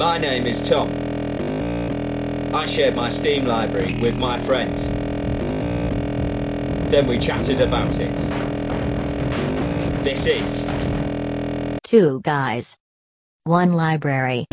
My name is Tom. I shared my Steam library with my friends. Then we chatted about it. This is Two guys. One library.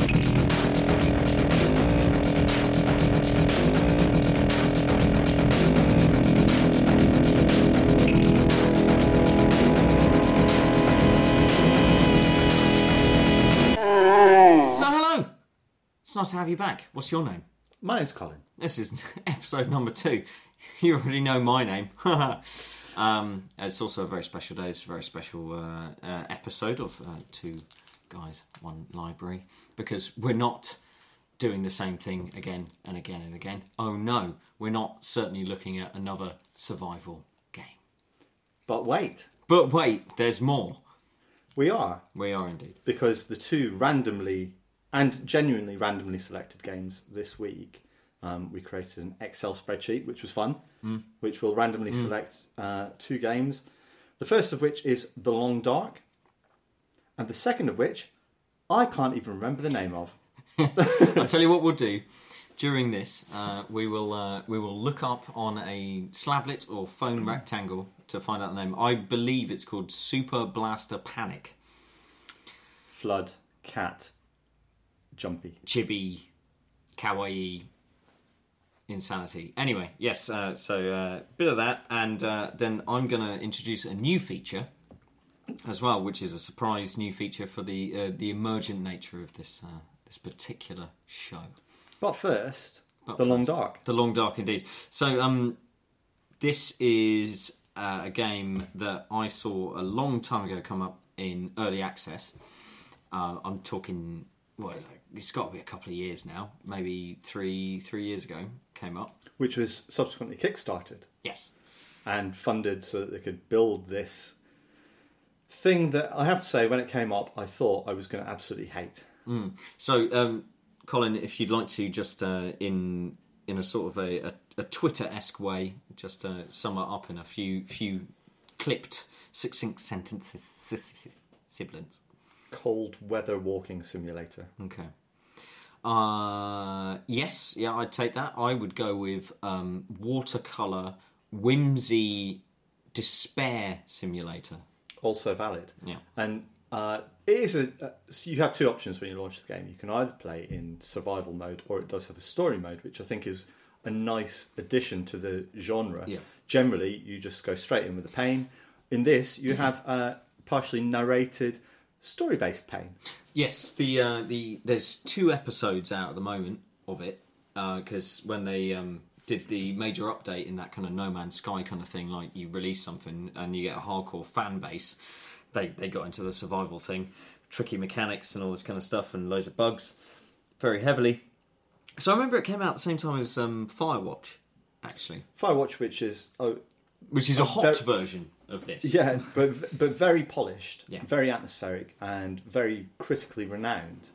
Nice to have you back. What's your name? My name's Colin. This is episode number two. You already know my name. um, it's also a very special day. It's a very special uh, uh, episode of uh, Two Guys, One Library because we're not doing the same thing again and again and again. Oh no, we're not certainly looking at another survival game. But wait, But wait, there's more. we are, We are indeed. because the two randomly and genuinely randomly selected games this week, um, we created an Excel spreadsheet, which was fun, which will randomly select uh, two games. The first of which is The Long Dark, and the second of which I can't even remember the name of. I'll tell you what we'll do. During this, uh, we will uh, we will look up on a slablet or phone rectangle to find out the name. I believe it's called Super Blaster Panic. Flood, Cat, Jumpy. Chibi, Kawaii, Insanity. Anyway, yes. Uh, so a uh, bit of that, and uh, then I'm going to introduce a new feature as well, which is a surprise new feature for the uh, the emergent nature of this uh, this particular show. But first, But The Long Dark. The Long Dark, indeed. So, um, this is uh, a game that I saw a long time ago come up in early access. Uh, I'm talking, what is it? It's got to be a couple of years now, maybe three three years ago. Came up. Which was subsequently kickstarted. Yes. and funded so that they could build this thing that I have to say, when it came up, I thought I was going to absolutely hate. So, um, Colin, if you'd like to just uh, in in a sort of a, a, a Twitter esque way, just uh, sum it up in a few few clipped, succinct sentences, siblings. Cold weather walking simulator. Okay. Uh, yes, yeah, I'd take that. I would go with um, watercolor whimsy despair simulator. Also valid. Yeah. And uh, it is a. Uh, so you have two options when you launch the game. You can either play in survival mode, or it does have a story mode, which I think is a nice addition to the genre. Yeah. Generally, you just go straight in with the pain. In this, you have a partially narrated, story-based pain. Yes, the uh, the there's two episodes out at the moment of it because when they um, did the major update in that kind of No Man's Sky kind of thing, like you release something and you get a hardcore fan base, they they got into the survival thing, tricky mechanics and all this kind of stuff and loads of bugs, very heavily. So I remember it came out at the same time as um, Firewatch, actually, Firewatch, which is oh, which is a Oh, hot very- version of this. Yeah, but but very polished, Yeah. very atmospheric, and very critically renowned.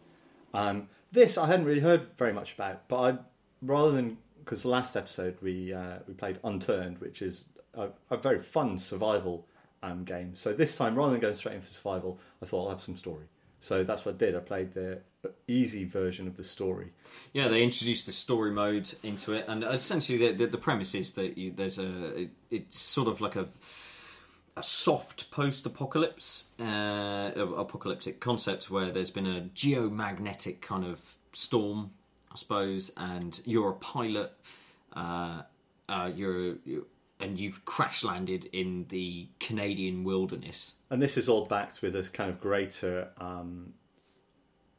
Um, this I hadn't really heard very much about, but I rather than because the last episode we uh, we played Unturned, which is a, a very fun survival um, game. So this time, rather than going straight in for survival, I thought I'll have some story. So that's what I did. I played the easy version of the story. Yeah, they introduced the story mode into it, and essentially the the, the premise is that you, there's a it, it's sort of like a a soft post-apocalypse uh, apocalyptic concept where there's been a geomagnetic kind of storm, I suppose, and you're a pilot. Uh, uh, you're, you and you've crash landed in the Canadian wilderness. And this is all backed with a kind of greater um,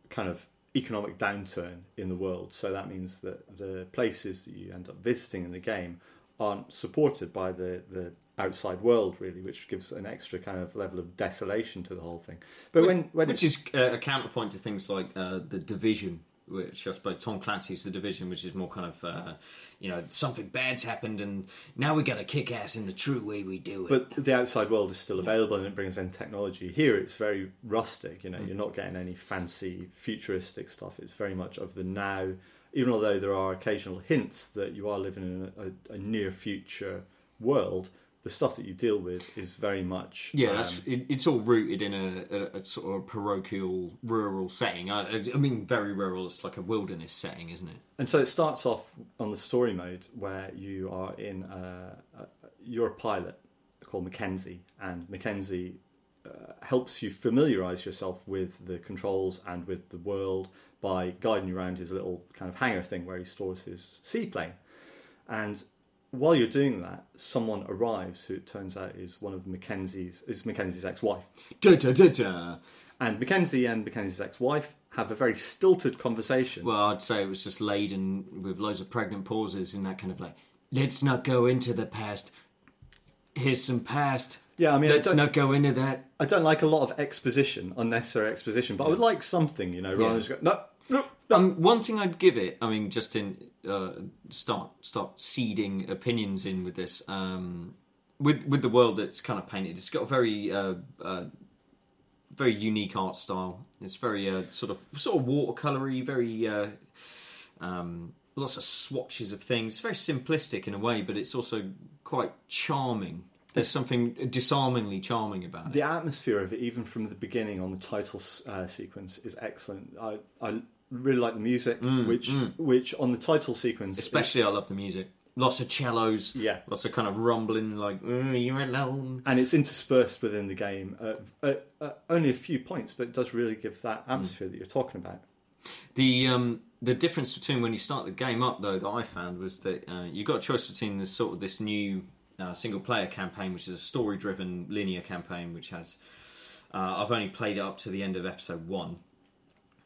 kind of economic downturn in the world. So that means that the places that you end up visiting in the game aren't supported by the, the outside world, really, which gives an extra kind of level of desolation to the whole thing. But when, when which is uh, a counterpoint to things like uh, the division which I suppose Tom Clancy's the division which is more kind of uh, you know something bad's happened and now we've got to kick ass in the true way we do it but the outside world is still available and it brings in technology. Here it's very rustic, you know, you're not getting any fancy futuristic stuff. It's very much of the now, even although there are occasional hints that you are living in a, a, a near future world, the stuff that you deal with is very much Yeah, um, that's it, it's all rooted in a, a, a sort of parochial, rural setting. I, I I mean, very rural. It's like a wilderness setting, isn't it? And so it starts off on the story mode where you are in a, a you're a pilot called Mackenzie, and Mackenzie uh, helps you familiarize yourself with the controls and with the world by guiding you around his little kind of hangar thing where he stores his seaplane. And while you're doing that, someone arrives who it turns out is one of Mackenzie's is Mackenzie's ex-wife. Da, da, da, da. And Mackenzie and Mackenzie's ex-wife have a very stilted conversation. Well, I'd say it was just laden with loads of pregnant pauses in that kind of like, let's not go into the past. Here's some past. Yeah, I mean, let's don't- go into that. I don't like a lot of exposition, unnecessary exposition, but I would like something, you know, rather Yeah. than just go, no, no, no. Um, one thing I'd give it, I mean, just in uh, start start seeding opinions in with this, um, with with the world that's kind of painted. It's got a very uh, uh, very unique art style. It's very uh, sort of sort of watercolory, very uh, um, lots of swatches of things. It's very simplistic in a way, but it's also quite charming. There's something disarmingly charming about it. The atmosphere of it, even from the beginning on the title uh, sequence, is excellent. I, I really like the music, which which on the title sequence, Mm, Especially, I love the music. Lots of cellos. Yeah. Lots of kind of rumbling, like "Mm, "You're alone." and it's interspersed within the game at, at, at only a few points, but it does really give that atmosphere that you're talking about. The um, the difference between when you start the game up, though, that I found was that uh, you got a choice between this sort of this new uh, single player campaign, which is a story driven linear campaign, which has uh, I've only played it up to the end of episode one,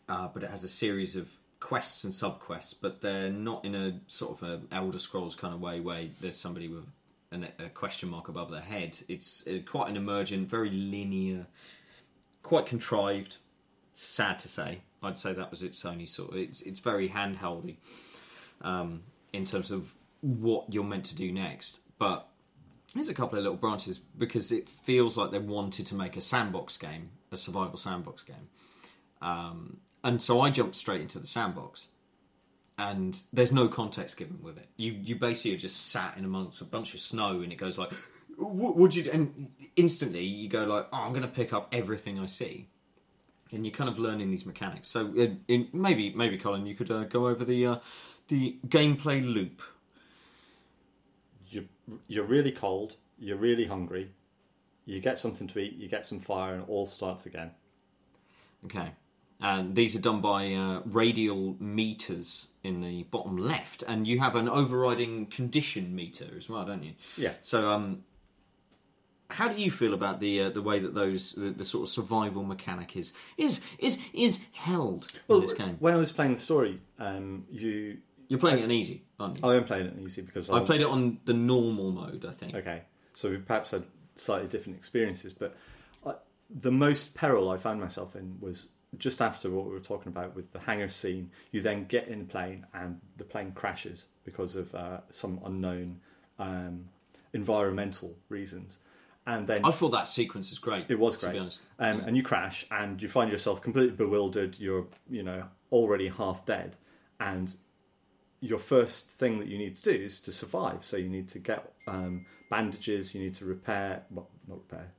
uh, but it has a series of quests and subquests, but they're not in a sort of a Elder Scrolls kind of way where there's somebody with an, a question mark above their head. It's uh, quite an emergent, very linear, quite contrived. Sad to say, I'd say that was its only sort. Of, it's it's very handholdy um, in terms of what you're meant to do next, but there's a couple of little branches because it feels like they wanted to make a sandbox game, a survival sandbox game. Um, and so I jumped straight into the sandbox, and there's no context given with it. You you basically are just sat in amongst a bunch of snow, and it goes like, "What would you?" do?" And instantly you go like, "Oh, I'm going to pick up everything I see," and you're kind of learning these mechanics. So in, in, maybe maybe Colin, you could uh, go over the uh, the gameplay loop. You're, you're really cold, you're really hungry, you get something to eat, you get some fire, and it all starts again. Okay. And these are done by uh, radial meters in the bottom left, and you have an overriding condition meter as well, don't you? Yeah. So, um, how do you feel about the uh, the way that those the, the sort of survival mechanic is is is is held in this game? when I was playing the story, um, you You're playing it on easy, aren't you? I am playing it on easy because I played it on the normal mode, I think. Okay, so we perhaps had slightly different experiences, but I, the most peril I found myself in was just after what we were talking about with the hangar scene. You then get in a plane and the plane crashes because of uh, some unknown um, environmental reasons, and then I thought that sequence is great. it was great, to be honest. Um, And you crash, and you find yourself completely bewildered. You're, you know, already half dead, and your first thing that you need to do is to survive. So you need to get um, bandages. You need to repair. Well, not repair.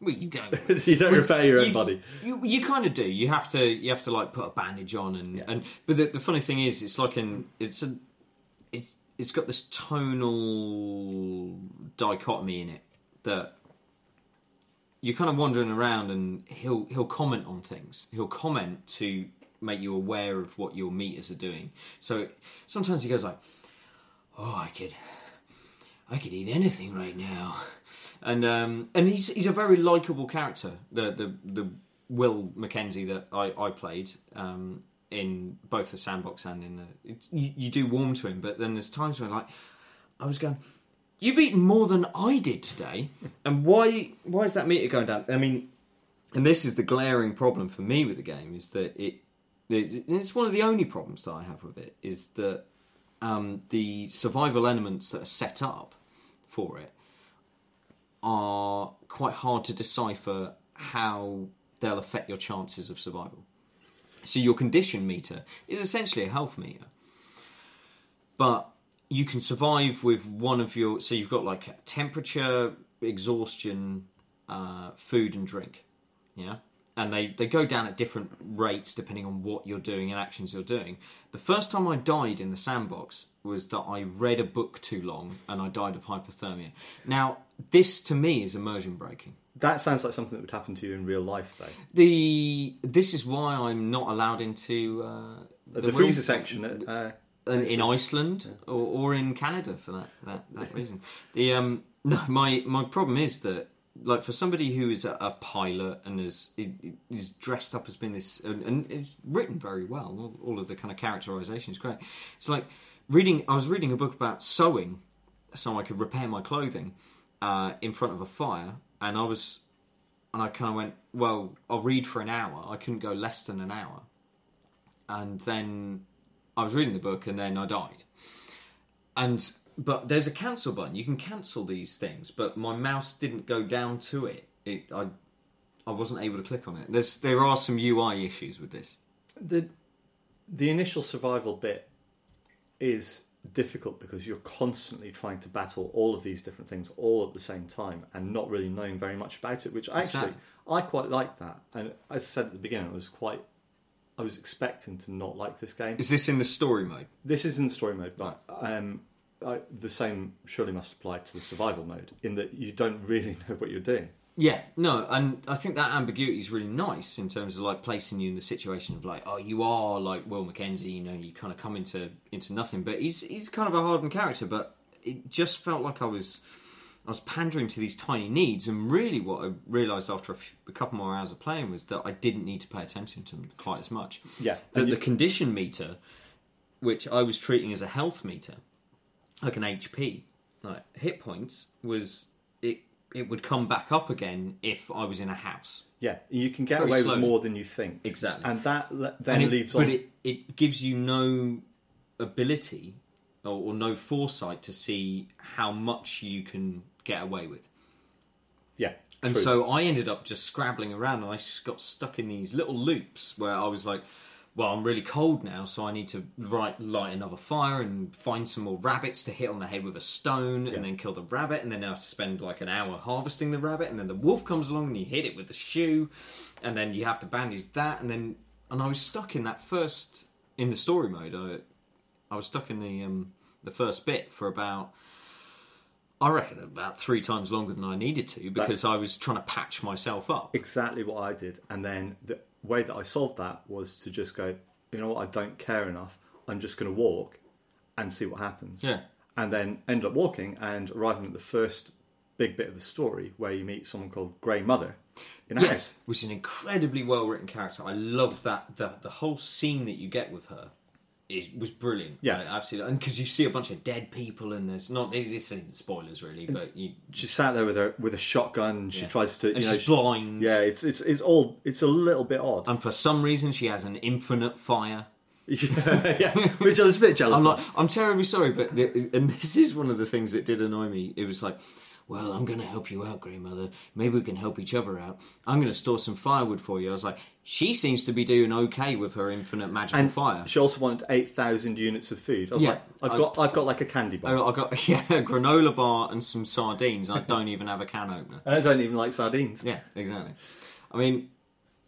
Well, you don't. you don't repair your own you, body. You, you kind of do. You have to. You have to like put a bandage on, and and. But the, the funny thing is, it's like an. It's a. It's it's got this tonal dichotomy in it that you're kind of wandering around, and he'll he'll comment on things. He'll comment to make you aware of what your meters are doing. So sometimes he goes like, "Oh, I could." I could eat anything right now, and um, and he's he's a very likable character. The the the Will Mackenzie that I I played um, in both the sandbox and in the you, you do warm to him, but then there's times when like I was going, you've eaten more than I did today, and why why is that meter going down? I mean, and this is the glaring problem for me with the game is that it, it it's one of the only problems that I have with it is that um, the survival elements that are set up for it are quite hard to decipher how they'll affect your chances of survival. So your condition meter is essentially a health meter, but you can survive with one of your. So you've got like temperature, exhaustion, uh, food, and drink. Yeah. And they, they go down at different rates depending on what you're doing and actions you're doing. The first time I died in the sandbox was that I read a book too long and I died of hypothermia. Now, this to me is immersion breaking. That sounds like something that would happen to you in real life, though. The this is why I'm not allowed into uh, The, real- freezer section at uh, in, in Sainsbury's. Iceland or, or in Canada for that that, that reason. The um no my my problem is that like for somebody who is a, a pilot and is is dressed up as being this and, and is written very well. All, all of the kind of characterization is great. It's like reading. I was reading a book about sewing, so I could repair my clothing uh, in front of a fire, and I was and I kind of went, well, I'll read for an hour. I couldn't go less than an hour, and then I was reading the book, and then I died. And but there's a cancel button. You can cancel these things, but my mouse didn't go down to it. It I I wasn't able to click on it. There's there are some UI issues with this. the the initial survival bit is difficult because you're constantly trying to battle all of these different things all at the same time and not really knowing very much about it which actually Exactly. I quite like that and as I said at the beginning I was quite I was expecting to not like this game Is this in the story mode? this is in the story mode but um, I, the same surely must apply to the survival mode in that you don't really know what you're doing. Yeah, no, and I think that ambiguity is really nice in terms of like placing you in the situation of like, oh, you are like Will Mackenzie, you know, you kind of come into into nothing, but he's he's kind of a hardened character, but it just felt like I was I was pandering to these tiny needs, and really what I realised after a, few, a couple more hours of playing was that I didn't need to pay attention to them quite as much. Yeah, that and the condition meter, which I was treating as a health meter, like an HP, like hit points, was it. It would come back up again if I was in a house. yeah you can get Very away slowly. with more than you think Exactly. and that le- then And it, leads but on it, it gives you no ability or, or no foresight to see how much you can get away with. yeah And true. so I ended up just scrabbling around and I s- got stuck in these little loops where I was like, well, I'm really cold now, so I need to right, light another fire and find some more rabbits to hit on the head with a stone Yeah. and then kill the rabbit. And then I have to spend like an hour harvesting the rabbit. And then the wolf comes along and you hit it with the shoe. And then you have to bandage that. And then, and I was stuck in that first, in the story mode, I, I was stuck in the, um, the first bit for about I reckon about three times longer than I needed to because I was trying to patch myself up. exactly what I did. And then the way that I solved that was to just go, you know what, I don't care enough. I'm just going to walk and see what happens. Yeah. And then end up walking and arriving at the first big bit of the story where you meet someone called Grey Mother in a Yes, house. which is an incredibly well written character. I love that the the whole scene that you get with her is was brilliant. Yeah. Uh, absolutely, and because you see a bunch of dead people and there's not this isn't spoilers really, but you She sat there with her with a shotgun. She Yeah. tries to, you and know, she's she- blind. yeah, it's it's it's all it's a little bit odd. and for some reason she has an infinite fire. yeah, which I was a bit jealous I'm of. like, I'm terribly sorry, but the, and this is one of the things that did annoy me. It was like, well, I'm going to help you out, grandmother. Maybe we can help each other out. I'm going to store some firewood for you. I was like, she seems to be doing okay with her infinite magical and fire. she also wanted eight thousand units of food. I was Yeah, like, I've I- got I've got like a candy bar. I I got yeah, a granola bar and some sardines. And I don't even have a can opener. And I don't even like sardines. Yeah, exactly. I mean,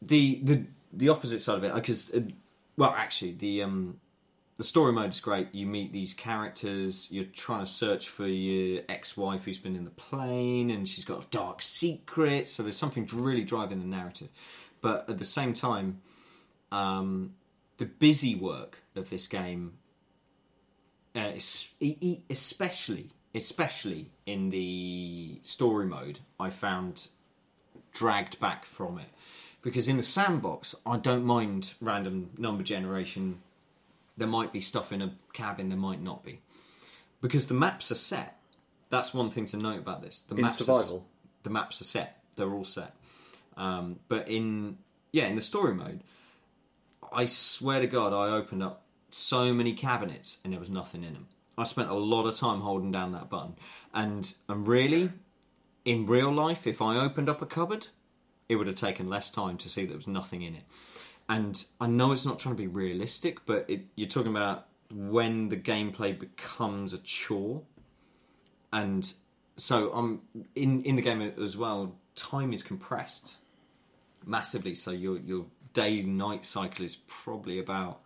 the the the opposite side of it, because uh, well, actually, the um the story mode is great. You meet these characters. You're trying to search for your ex-wife who's been in the plane, and she's got a dark secret. So there's something really driving the narrative. But at the same time, um, the busy work of this game, uh, es- especially especially in the story mode, I found dragged back from it. Because in the sandbox I don't mind random number generation. There might be stuff in a cabin there might not be. Because the maps are set. That's one thing to note about this. The In maps survival? are, the maps are set. They're all set um, but in yeah in the story mode I swear to God I opened up so many cabinets and there was nothing in them. I spent a lot of time holding down that button. And and really in real life, if I opened up a cupboard, it would have taken less time to see there was nothing in it. And I know it's not trying to be realistic, but it, you're talking about when the gameplay becomes a chore, and so um in in the game as well, time is compressed massively. So your your day night cycle is probably about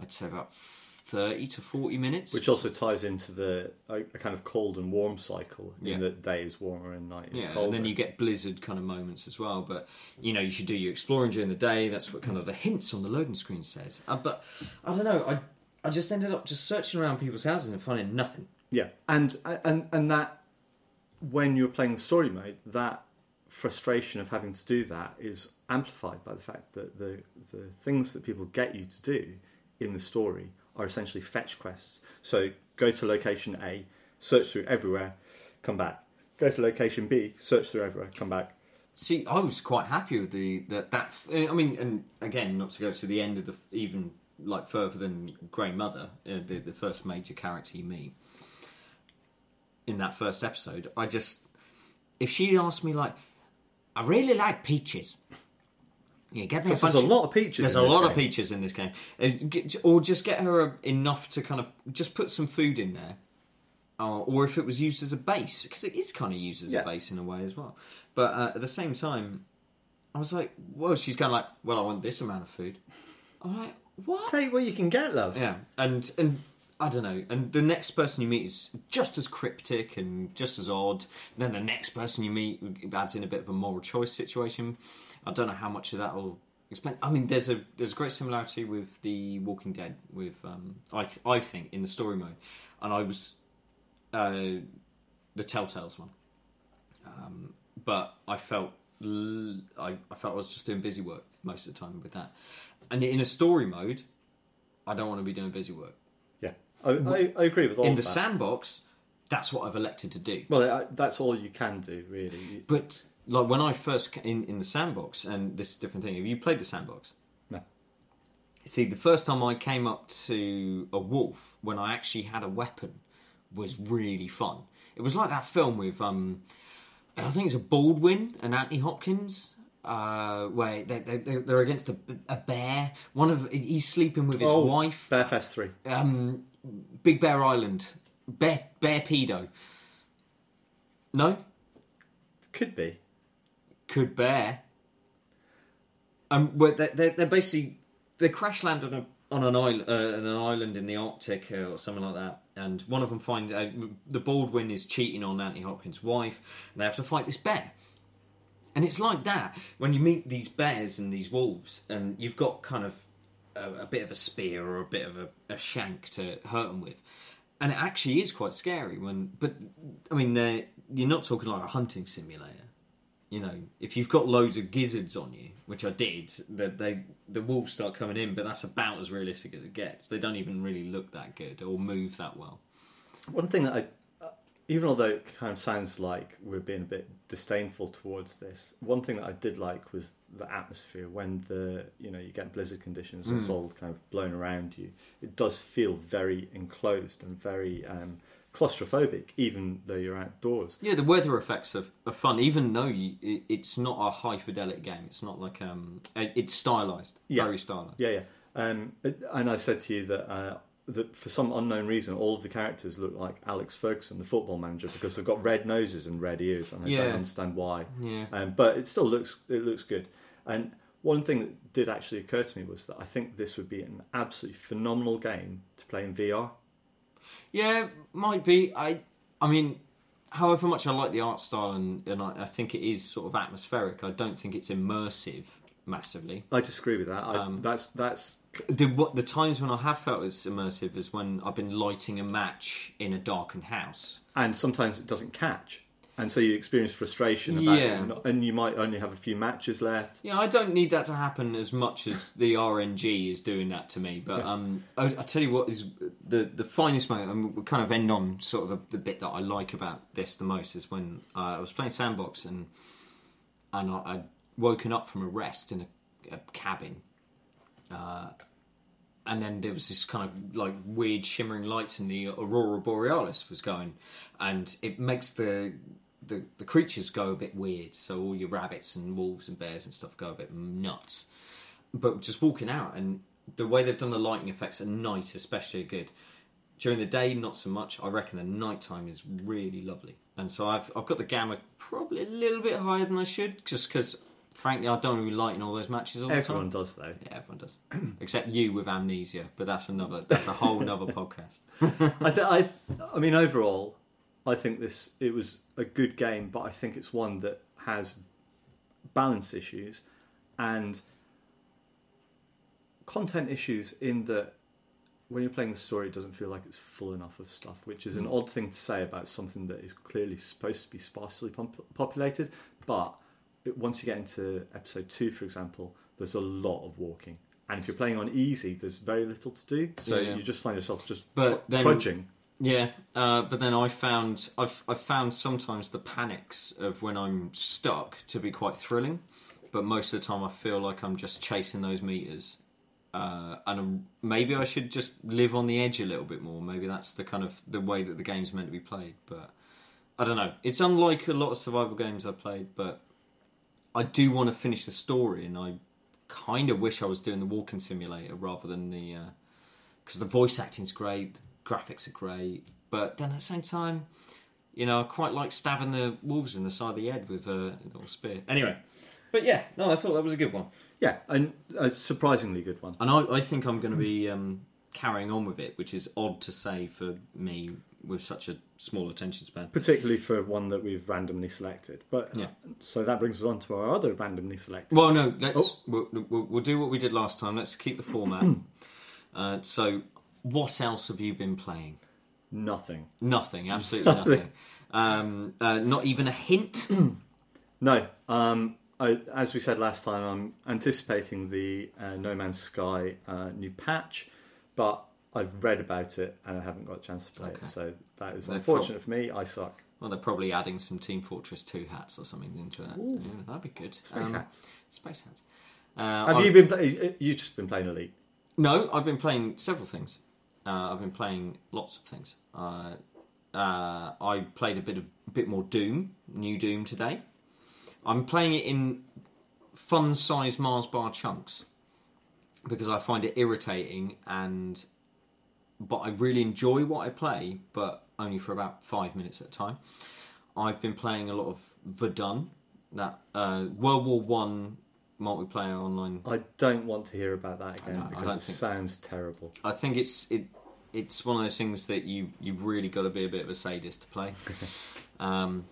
I'd say about thirty to forty minutes. Which also ties into the a, kind of cold and warm cycle Yeah. in that day is warmer and night is yeah, colder. and then you get blizzard kind of moments as well. But you know, you should do your exploring during the day. That's what kind of the hints on the loading screen says. Uh, but I don't know. I I just ended up just searching around people's houses and finding nothing. Yeah, and and and that when you're playing the story mode, that frustration of having to do that is amplified by the fact that the the things that people get you to do in the story are essentially fetch quests. So go to location A, search through everywhere, come back. Go to location B, search through everywhere, come back. See, I was quite happy with the that that. I mean, and again, not to go to the end of the even like further than Grey Mother, uh, the the first major character you meet in that first episode. I just if she'd asked me like, I really like peaches. Yeah, get me a Because there's bunch a lot of peaches. There's in a this lot of game. peaches in this game, Uh, get- or just get her a, enough to kind of just put some food in there, uh, or if it was used as a base, because it is kind of used as Yeah. a base in a way as well. But uh, at the same time, I was like, well, she's kind of like, well, I want this amount of food. I'm like, what? Take what you can get, love. Yeah, and and I don't know. And the next person you meet is just as cryptic and just as odd. And then the next person you meet adds in a bit of a moral choice situation. I don't know how much of that will explain. I mean, there's a there's a great similarity with the Walking Dead. With um, I th- I think in the story mode, and I was uh, the Telltales one. Um, but I felt I felt I was just doing busy work most of the time with that. And in a story mode, I don't want to be doing busy work. I, I, I agree with all in the that. sandbox, that's what I've elected to do. Well, I, that's all you can do, really. But like when I first ca- in in the sandbox, and this is a different thing. Have you played the sandbox? No. See, the first time I came up to a wolf when I actually had a weapon was really fun. It was like that film with um, I think it's a Baldwin and Anthony Hopkins. Uh, where they, they they- they're against a, a bear. One of he's sleeping with his Oh, wife. Bearfest 3. Um, Big Bear Island. Bear Bear Pedo. No, Could be. could bear. Um, where they they're, they're basically they crash land on a on an island uh, on an island in the Arctic uh, or something like that, and one of them finds uh, the Baldwin is cheating on Anthony Hopkins' wife, and they have to fight this bear. And it's like that when you meet these bears and these wolves, and you've got kind of a, a bit of a spear or a bit of a, a shank to hurt them with, and it actually is quite scary. When, but I mean, you're not talking like a hunting simulator. You know, if you've got loads of gizzards on you, which I did, the, they the wolves start coming in, but that's about as realistic as it gets. They don't even really look that good or move that well. One thing that I, even although it kind of sounds like we're being a bit disdainful towards this, one thing that I did like was the atmosphere when the you know you get blizzard conditions and it's all kind of blown around you. It does feel very enclosed and very um, claustrophobic, even though you're outdoors. Yeah, the weather effects are, are fun, even though you, it, it's not a high fidelity game. It's not like um, it- it's stylized, Yeah. very stylized. Yeah, yeah. Um, and I said to you that. Uh, that for some unknown reason, all of the characters look like Alex Ferguson, the football manager, because they've got red noses and red ears, and I Yeah. don't understand why. Yeah. Um, but it still looks it looks good. And one thing that did actually occur to me was that I think this would be an absolutely phenomenal game to play in VR. Yeah, might be. I, I mean, however much I like the art style and, and I, I think it is sort of atmospheric, I don't think it's immersive massively. I disagree with that. I, Um, that's that's The what the times when I have felt as immersive is when I've been lighting a match in a darkened house. and sometimes it doesn't catch, and so you experience frustration about Yeah. it, and- and you might only have a few matches left. Yeah, I don't need that to happen as much as the RNG is doing that to me. But um, I, I tell you what is the the finest moment, and we'll kind of end on sort of the, the bit that I like about this the most is when uh, I was playing Sandbox and and I, I'd woken up from a rest in a, a cabin. Uh, and then there was this kind of like weird shimmering lights and the aurora borealis was going and it makes the the, the creatures go a bit weird so all your rabbits and wolves and bears and stuff go a bit nuts but just walking out and the way they've done the lighting effects at night, especially, good. During the day, not so much. I reckon the nighttime is really lovely, and so I've I've got the gamma probably a little bit higher than I should, just because frankly I don't really like in all those matches all the time. Everyone does though. Yeah, everyone does, except you with amnesia. But that's another. That's a whole nother podcast. I, th- I, I mean, overall, I think this it was a good game, but I think it's one that has balance issues and content issues in that when you're playing the story, it doesn't feel like it's full enough of stuff, which is an mm. odd thing to say about something that is clearly supposed to be sparsely pop- populated. But once you get into episode two, for example, there's a lot of walking. And if you're playing on easy, there's very little to do. So Yeah, yeah. you just find yourself just But then- trudging. Yeah, uh, but then I found I've I've found sometimes the panics of when I'm stuck to be quite thrilling, but most of the time I feel like I'm just chasing those meters, uh, and um maybe I should just live on the edge a little bit more. Maybe that's the kind of the way that the game's meant to be played. But I don't know. It's unlike a lot of survival games I've played, but I do want to finish the story, and I kind of wish I was doing the walking simulator rather than the because the voice acting's great, the graphics are great, but then at the same time, you know, I quite like stabbing the wolves in the side of the head with a little spear. Anyway, but yeah, no, I thought that was a good one, Yeah, and a surprisingly good one. and I, I think I'm going to be um, carrying on with it, which is odd to say for me with such a small attention span. Particularly for one that we've randomly selected. But Yeah. so that brings us on to our other randomly selected. Well, no, let's Oh. we'll, we'll, we'll do what we did last time. Let's keep the format. uh, so, what else have you been playing? Nothing. Nothing, absolutely nothing. Um, uh, not even a hint. No. Um, I, as we said last time, I'm anticipating the uh, No Man's Sky uh, new patch, but I've read about it and I haven't got a chance to play Okay. it. So that is They're unfortunate for me. I suck. Well, they're probably adding some Team Fortress 2 hats or something into it. Ooh. Yeah, that'd be good. Space Um, hats. Space hats. Uh, Have I've- you been? Play- you just been playing Elite? No, I've been playing several things. Uh, I've been playing lots of things. Uh, uh, I played a bit of bit more Doom, new Doom today. I'm playing it in fun-sized Mars bar chunks because I find it irritating and but I really enjoy what I play, but only for about five minutes at a time. I've been playing a lot of Verdun, that uh, World War One multiplayer online I don't want to hear about that again I because it think- sounds terrible. I think it's it it's one of those things that you you've really got to be a bit of a sadist to play. um,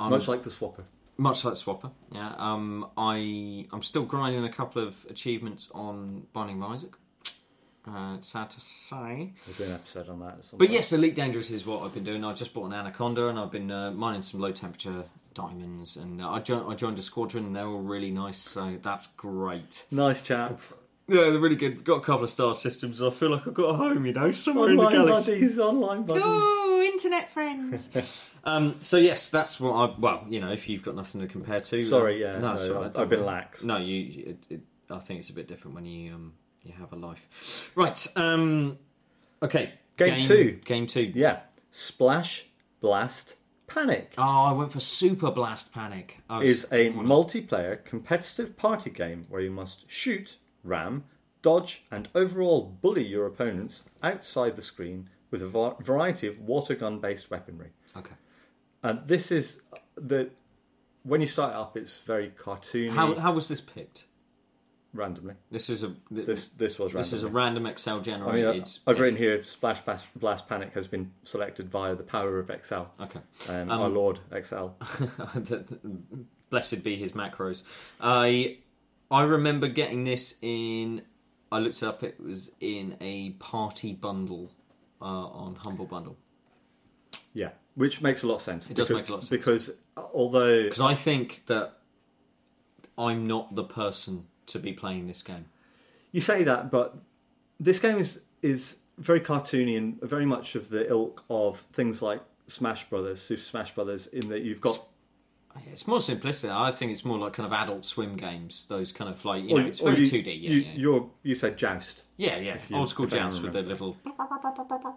I'm, Much like the Swapper. much like Swapper, yeah. Um, I I'm still grinding a couple of achievements on Binding of Isaac. Uh, it's sad to say, We'll do an episode on that. At but yes, Elite Dangerous is what I've been doing. I just bought an Anaconda and I've been uh, mining some low temperature diamonds, and uh, I joined I joined a squadron and they're all really nice, so that's great. nice chaps. Yeah, they're really good. Got a couple of star systems. I feel like I've got a home, you know, somewhere in the Online galaxy. buddies. Online buddies. Oh, internet friends. um, so yes, that's what I. Well, you know, if you've got nothing to compare to. Sorry, uh, yeah, no, no, sorry, I've- I've been lax. No, you. It, it, I think it's a bit different when you um you have a life. Right. Um. Okay. Game two. Game two. Yeah. Splash, blast, panic. Oh, I went for Super Blast Panic. Was- is a multiplayer competitive party game where you must shoot, ram, dodge, and overall bully your opponents outside the screen with a va- variety of water gun based weaponry. okay. And this is the when you start it up, it's very cartoony. How how was this picked? Randomly? This is a This this was this is a random. Excel I mean, generated. I- I've written here: Splash Blast, Blast Panic has been selected via the power of Excel. Okay. Um, Um, our Lord Excel. Blessed be his macros. I I remember getting this in. I looked it up. It was in a party bundle uh, on Humble Bundle Yeah, which makes a lot of sense. It does because, make a lot of sense. because although because I think that I'm not the person to be playing this game. You say that, but this game is is very cartoony and very much of the ilk of things like Smash Brothers, Super Smash Brothers, in that you've got It's more simplistic. I think it's more like kind of Adult Swim games. Those kind of like you or- know, it's very two D. Yeah, you, yeah, You're, you said Joust, yeah, yeah. you- Old school joust with the little.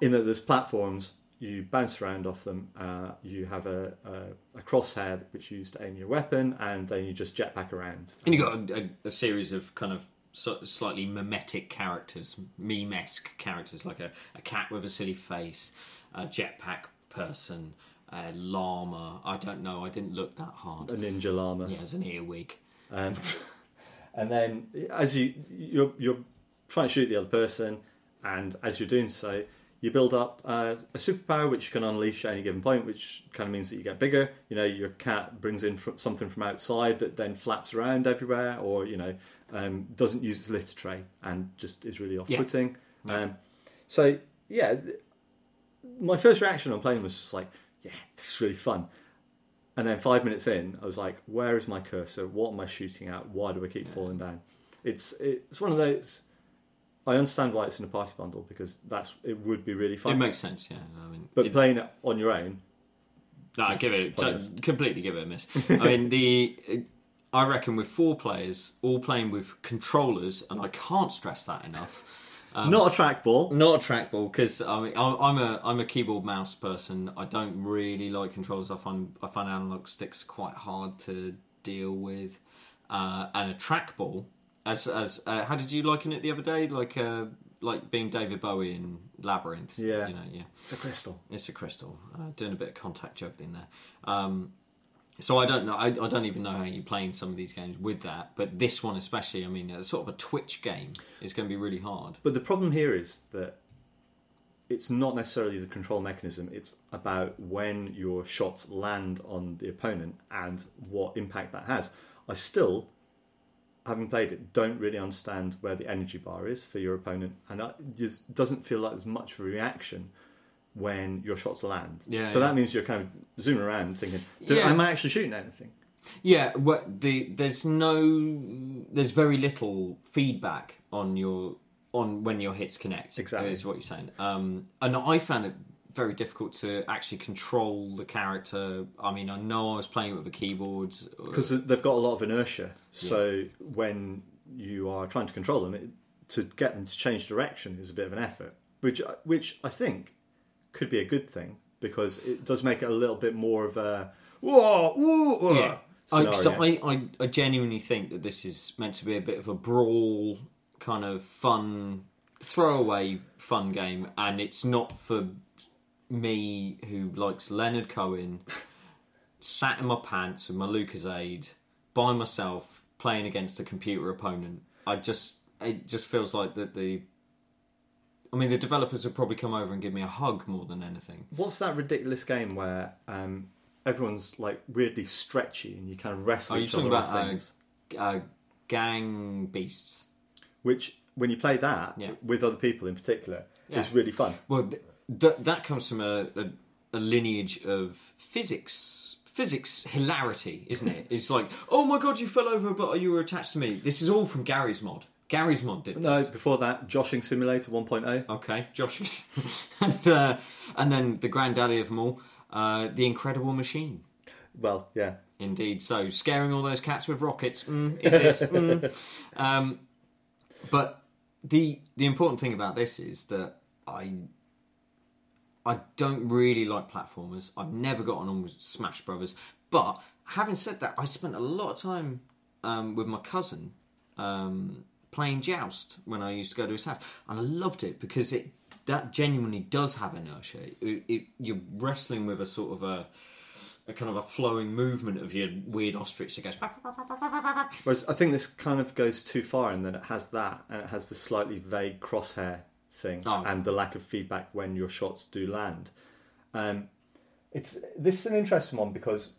in that there's platforms. You bounce around off them. Uh, you have a, a, a crosshair which you use to aim your weapon, and then you just jetpack around. And you got a, a, a series of kind of so, slightly mimetic characters, meme-esque characters, like a, a cat with a silly face, a jetpack person, a llama. I don't know. I didn't look that hard. A ninja llama. Yeah, as an earwig. Um, and then as you you're, you're trying to shoot the other person, and as you're doing so, you build up uh, a superpower which you can unleash at any given point, which kind of means that you get bigger. You know, your cat brings in fr- something from outside that then flaps around everywhere, or you know, um, doesn't use its litter tray and just is really off-putting. Um, so yeah, th- my first reaction on playing was just like, yeah, this is really fun. And then five minutes in, I was like, "Where is my cursor? What am I shooting at? Why do I keep falling down?" It's it's one of those. I understand why it's in a party bundle because that's it would be really fun. It makes sense. Yeah, I mean, but it- playing it on your own, No, I give it Players. completely give it a miss. I mean, the I reckon with four players all playing with controllers, and I can't stress that enough. Um, not a trackball. not a trackball because I mean I'm I'm a I'm a keyboard mouse person. I don't really like controls. I find I find analog sticks quite hard to deal with, uh, and a trackball. As as uh, how did you liken it the other day? Like uh, like being David Bowie in Labyrinth. Yeah. you know, yeah. It's a crystal. It's a crystal. Uh, doing a bit of contact juggling there. Um, so I don't know. I, I don't even know how you're playing some of these games with that. But this one especially, I mean, it's sort of a Twitch game. It's going to be really hard. But the problem here is that it's not necessarily the control mechanism. It's about when your shots land on the opponent and what impact that has. I still, having played it, don't really understand where the energy bar is for your opponent, and it just doesn't feel like there's much of a reaction when your shots land. Yeah, so yeah. that means you're kind of zooming around thinking, Do, Yeah. am I actually shooting anything? Yeah, what the there's no there's very little feedback on your on when your hits connect. Exactly. is what you're saying. Um, and I found it very difficult to actually control the character. I mean, I know I was playing with a keyboard because they've got a lot of inertia. So when you are trying to control them, it, to get them to change direction is a bit of an effort, which uh, which I think could be a good thing because it does make it a little bit more of a whoa, ooh, ooh Yeah. I, so. I, I, I genuinely think that this is meant to be a bit of a brawl, kind of fun, throwaway fun game, and it's not for me who likes Leonard Cohen, sat in my pants with my Lucozade by myself playing against a computer opponent. I just it just feels like that the. I mean, the developers would probably come over and give me a hug more than anything. What's that ridiculous game where um, everyone's like weirdly stretchy and you kind of wrestle Are you talking about off uh, uh, gang beasts? Which when you play that Yeah. with other people in particular Yeah. is really fun. Well, th- th- that comes from a, a, a lineage of physics. Physics hilarity, isn't it? It's like, oh my god, you fell over, but you were attached to me. This is all from Garry's Mod. Garry's Mod did No, this. before that, Joshing Simulator oh. 1.0. Okay, Joshing, and uh, and then the granddaddy of them all, uh, the Incredible Machine. Well, yeah, Indeed. So scaring all those cats with rockets, mm, is it? Mm. Um, but the the important thing about this is that I I don't really like platformers. I've never gotten on with Smash Brothers. But having said that, I spent a lot of time um, with my cousin um, playing Joust when I used to go to his house, and I loved it because it that genuinely does have inertia. It, it, you're wrestling with a sort of a a kind of a flowing movement of your weird ostrich that goes. Whereas I think this kind of goes too far in that it has that and it has the slightly vague crosshair thing Oh. and the lack of feedback when your shots do land. Um, it's this is an interesting one because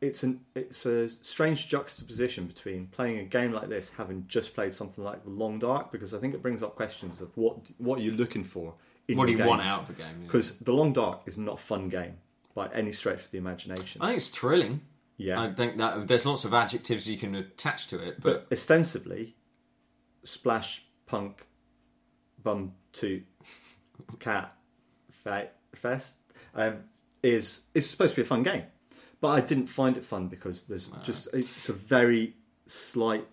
it's an it's a strange juxtaposition between playing a game like this, having just played something like The Long Dark, because I think it brings up questions of what what you're you looking for in What do you want out of a game? yeah. Because The Long Dark is not a fun game by any stretch of the imagination. I think it's thrilling. yeah, I think that there's lots of adjectives you can attach to it, but but ostensibly, splash punk, bum toot, cat, fe- fest um, is is supposed to be a fun game, but I didn't find it fun because there's just it's a very slight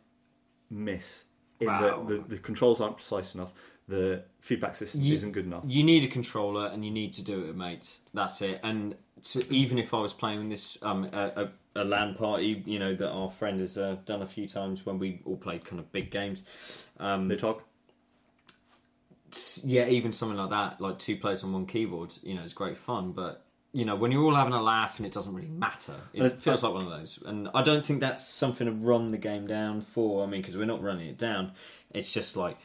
miss in Wow. that the, the controls aren't precise enough, the feedback system You- isn't good enough. you need a controller and you need to do it, mate. That's it. And to, even if I was playing this, um, a, a, a LAN party, you know, that our friend has uh, done a few times when we all played kind of big games. Um, They talk. Yeah, even something like that, like two players on one keyboard, you know, it's great fun. But you know, when you're all having a laugh and it doesn't really matter, it feels like one of those. And I don't think that's something to run the game down for. I mean, because we're not running it down. It's just like,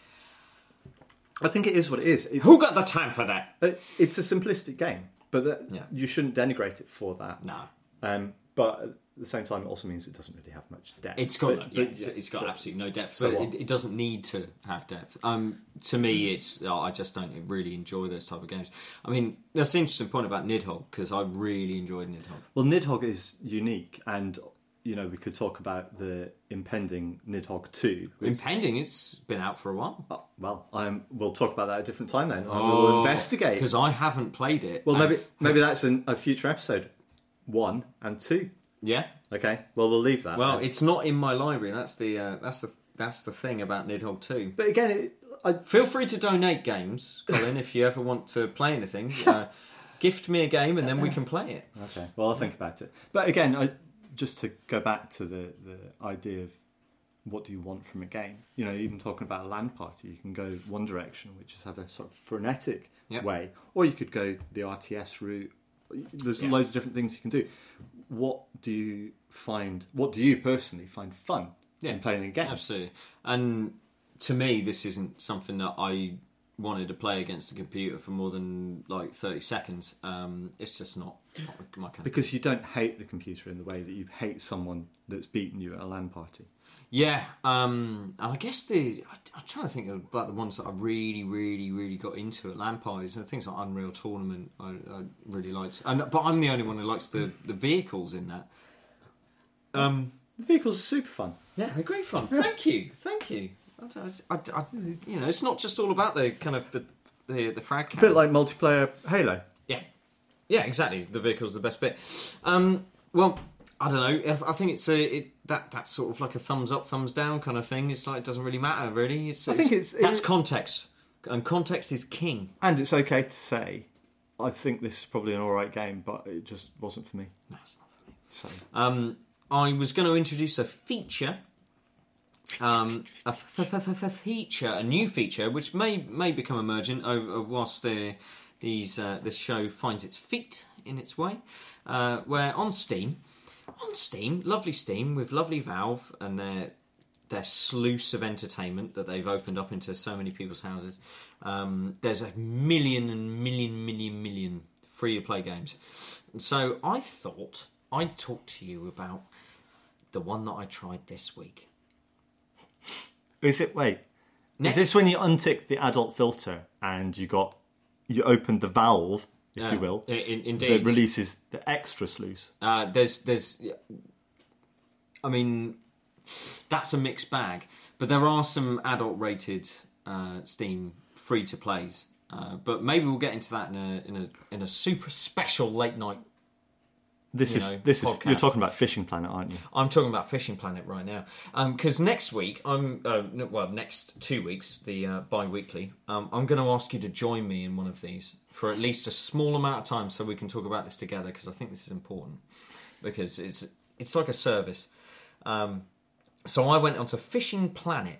I think it is what it is. It's, who got the time for that? it's a simplistic game, but that, Yeah. you shouldn't denigrate it for that. No, Um, but at the same time, it also means it doesn't really have much depth. It's got, But- yeah, but, it's- it's got but- absolutely no depth. So it, it doesn't need to have depth. Um, to me, it's oh, I just don't really enjoy those type of games. I mean, that's an interesting point about Nidhogg because I really enjoyed Nidhogg. Well, Nidhogg is unique, and you know we could talk about the impending Nidhogg two. Impending, it's been out for a while. oh, well, um, we'll talk about that at a different time then. I will investigate. because I haven't played it. Well, maybe maybe that's an, a future episode, one and two. yeah. Okay. Well, we'll leave that. Well, then. it's not in my library. That's the uh, that's the that's the thing about Nidhogg Two. but again, it, I Feel free to donate games, Colin, if you ever want to play anything. Uh, gift me a game and then we can play it. Okay. Well, I'll think about it. But again, I, just to go back to the, the idea of what do you want from a game? You know, even talking about a LAN party, you can go one direction, which is have a sort of frenetic Yep. way, or you could go the RTS route. There's Yeah. loads of different things you can do. What do you find? What do you personally find fun Yeah. in playing a game? Absolutely. And to me, this isn't something that I wanted to play against a computer for more than like 30 seconds. Um, it's just not, not my kind of Because you don't hate the computer in the way that you hate someone that's beaten you at a LAN party. Yeah, um, and I guess the I, I'm trying to think about the ones that I really, really, really got into at Lampires and things like Unreal Tournament. I, I really liked, and but I'm the only one who likes the, the vehicles in that. Um, The vehicles are super fun. yeah, they're great fun. Thank you, thank you. I, I, you know, it's not just all about the kind of the the, the frag A bit like multiplayer Halo. Yeah, yeah, exactly. The vehicle's the best bit. Um, well, I don't know. I- think it's a it, that that's sort of like a thumbs up, thumbs down kind of thing. It's like it doesn't really matter, really. It's, I think it's- that's it- context, and context is king. And it's okay to say, I think this is probably an alright game, but it just wasn't for me. That's not for me. So Um, I was going to introduce a feature. Um, a f- f- f- f- feature, a new feature, which may may become emergent over whilst the, these uh, this show finds its feet in its way. Uh, where on Steam, on Steam, lovely Steam with lovely Valve and their their sluice of entertainment that they've opened up into so many people's houses. Um, there's a million and million, million, million free to play games. And so I thought I'd talk to you about the one that I tried this week. is it wait? Next, Is this when you untick the adult filter and you got you opened the valve, if Yeah, you will, in- that indeed. releases the extra sluice? Uh, there's, there's, I mean, that's a mixed bag. But there are some adult-rated uh, Steam free-to-plays. Uh, but maybe we'll get into that in a in a in a super special late night. This is know, this is you're talking about Fishing Planet, aren't you? I'm talking about Fishing Planet right now because next week I'm uh, well next two weeks the uh, bi-weekly um, I'm going to ask you to join me in one of these for at least a small amount of time so we can talk about this together because I think this is important because it's it's like a service. Um, so I went onto Fishing Planet,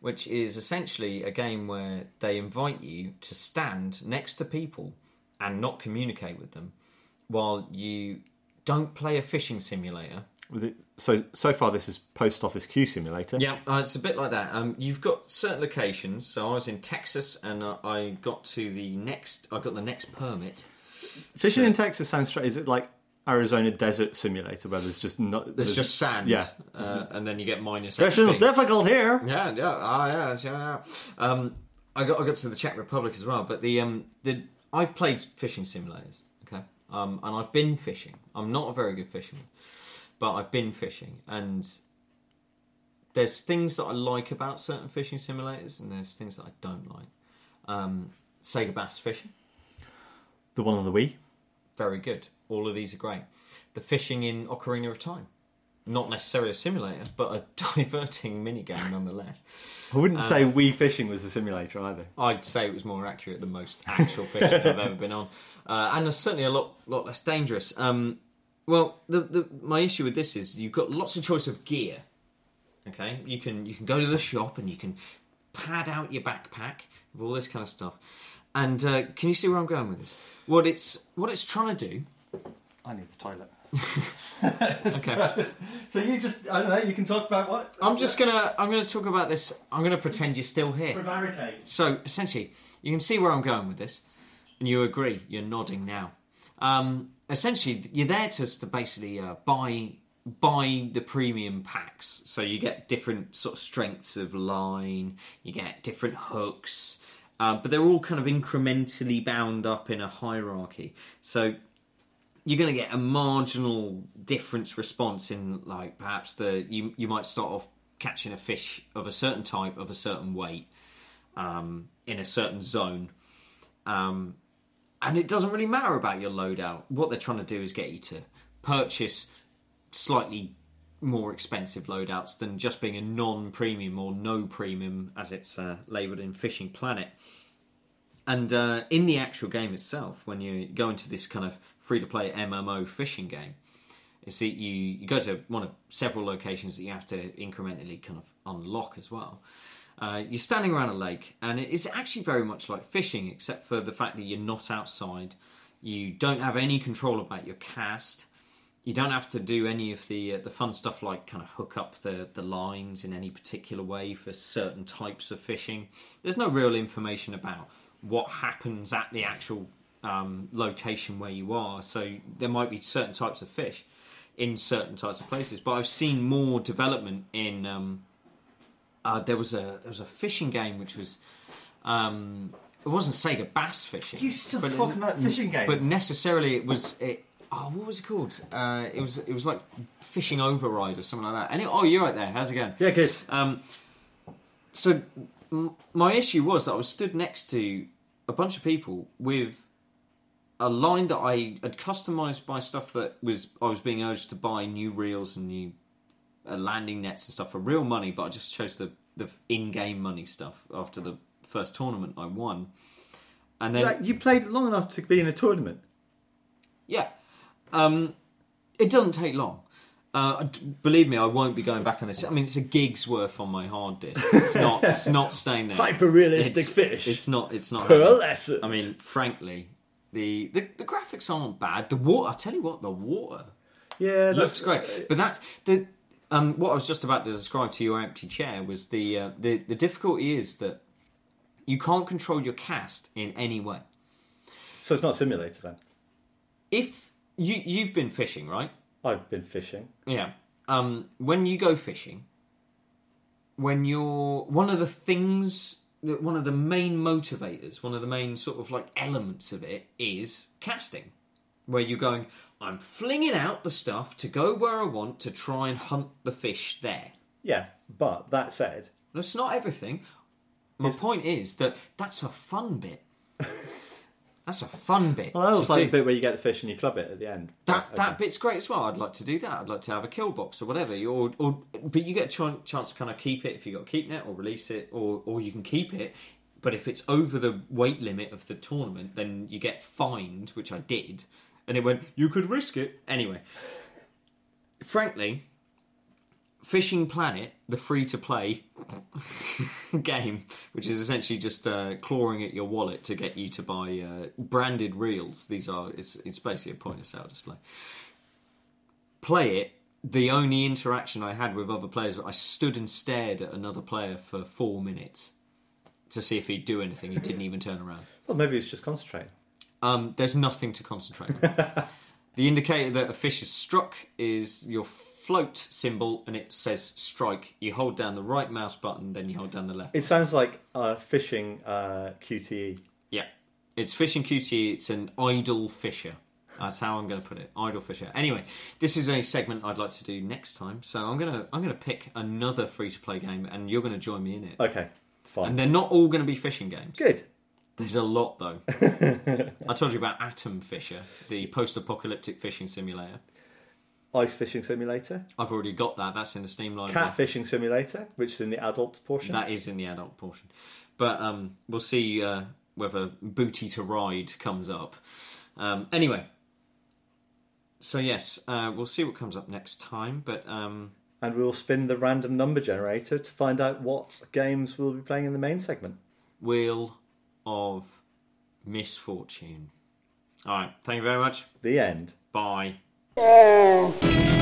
which is essentially a game where they invite you to stand next to people and not communicate with them while you don't play a fishing simulator. With it, so so far, this is Post Office Q Simulator. Yeah, uh, it's a bit like that. Um, you've got certain locations. So I was in Texas, and uh, I got to the next. I got the next permit. Fishing So- in Texas sounds straight. Is it like Arizona Desert Simulator where there's just not There's just sand. Yeah. uh, and then you get minus. Fishing's difficult here. Yeah, yeah, ah, yeah, yeah. yeah. Um, I got I got to the Czech Republic as well, but the um the I've played fishing simulators, okay, um, and I've been fishing. I'm not a very good fisherman, but I've been fishing, and there's things that I like about certain fishing simulators, and there's things that I don't like. Um, Sega Bass Fishing, The one on the Wii. very good. All of these are great. The fishing in Ocarina of Time. Not necessarily a simulator, but a diverting minigame nonetheless. I wouldn't Uh, say Wii Fishing was a simulator either. I'd say it was more accurate than most actual fishing I've ever been on, uh, and it's certainly a lot lot less dangerous. Um, Well, the, the my issue with this is you've got lots of choice of gear. Okay, you can you can go to the shop and you can pad out your backpack with all this kind of stuff. And uh, can you see where I'm going with this? What it's what it's trying to do. I need the toilet. Okay, So you just, I don't know, you can talk about what? I'm just gonna I'm gonna talk about this. I'm gonna pretend you're still here. Prevaricate. So essentially, you can see where I'm going with this, and you agree. You're nodding now. Um, essentially, you're there to, to basically uh, buy buy the premium packs. So you get different sort of strengths of line. You get different hooks, uh, but they're all kind of incrementally bound up in a hierarchy. So you're going to get a marginal difference response in like perhaps the you you might start off catching a fish of a certain type of a certain weight um, in a certain zone um, and it doesn't really matter about your loadout what they're trying to do is get you to purchase slightly more expensive loadouts than just being a non-premium or no premium as it's uh, labelled in fishing planet and uh, in the actual game itself, when you go into this kind of free to play MMO fishing game, you see you, you go to one of several locations that you have to incrementally kind of unlock as well. Uh, you're standing around a lake, and it's actually very much like fishing, except for the fact that you're not outside. You don't have any control about your cast. You don't have to do any of the uh, the fun stuff like kind of hook up the, the lines in any particular way for certain types of fishing. There's no real information about what happens at the actual um, location where you are. So there might be certain types of fish in certain types of places. But I've seen more development in. Um, uh, there was a there was a fishing game which was. Um, it wasn't Sega bass fishing. You still but- talking about fishing games? But necessarily, it was. It, oh, what was it called? Uh, it was. It was like fishing override or something like that. And it, oh, you're right there. How's it going? Yeah, good. Um, so m- my issue was that I was stood next to a bunch of people with a line that I had customized by stuff that was I was being urged to buy new reels and new uh, landing nets and stuff for real money, but I just chose the the in-game money stuff after the first tournament I won. And then Like, you played long enough to be in a tournament. yeah, um, it doesn't take long. Uh, believe me, I won't be going back on this. I mean, it's a gig's worth on my hard disk. It's not. it's not staying there. Hyper-realistic It's- fish. It's not. It's not. Pearlescent. I mean, frankly, the, the the graphics aren't bad. The water. I tell you what, the water Yeah, looks that's great. But that the um, what I was just about to describe to your empty chair was the uh, the the difficulty is that you can't control your cast in any way. So it's not simulator then. If you you've been fishing, right? I've been fishing. Yeah. Um, when you go fishing, when you're one of the things that one of the main motivators, one of the main sort of like elements of it is casting, where you're going, I'm flinging out the stuff to go where I want to try and hunt the fish there. Yeah, but that said, That's not everything. My It's- point is that that's a fun bit. that's a fun bit. well, also to like do. the bit where you get the fish and you club it at the end. That that okay. bit's great as well. I'd like to do that. I'd like to have a kill box or whatever. Or, or but you get a chan- chance to kind of keep it if you got a keep net or release it, or or you can keep it. But if it's over the weight limit of the tournament, then you get fined, which I did. And it went, you could risk it anyway. Frankly, Fishing Planet, the free to play game, which is essentially just uh, clawing at your wallet to get you to buy uh, branded reels. These are it's it's basically a point of sale display. Play it. The only interaction I had with other players, I stood and stared at another player for four minutes to see if he'd do anything. He didn't even turn around. Well, maybe it's just concentrating. Um, there's nothing to concentrate on. the indicator that a fish is struck is your float symbol, and it says strike. You hold down the right mouse button, then you hold down the left. It sounds like uh, fishing uh, QTE. Yeah, it's fishing QTE. It's an idle fisher. That's how I'm going to put it. Idle fisher. Anyway, this is a segment I'd like to do next time. So I'm gonna I'm gonna pick another free to play game, and you're going to join me in it. Okay, fine. And they're not all going to be fishing games. Good. There's a lot though. I told you about Atom Fisher, the post-apocalyptic fishing simulator. Ice fishing simulator. I've already got that. That's in the Steam library. Cat fishing simulator, which is in the adult portion. That is in the adult portion. But um, we'll see uh, whether booty to ride comes up. Um, anyway, so yes, uh, we'll see what comes up next time. But um, and we'll spin the random number generator to find out what games we'll be playing in the main segment. We'll of misfortune. All right. Thank you very much. The end. Bye. Oh.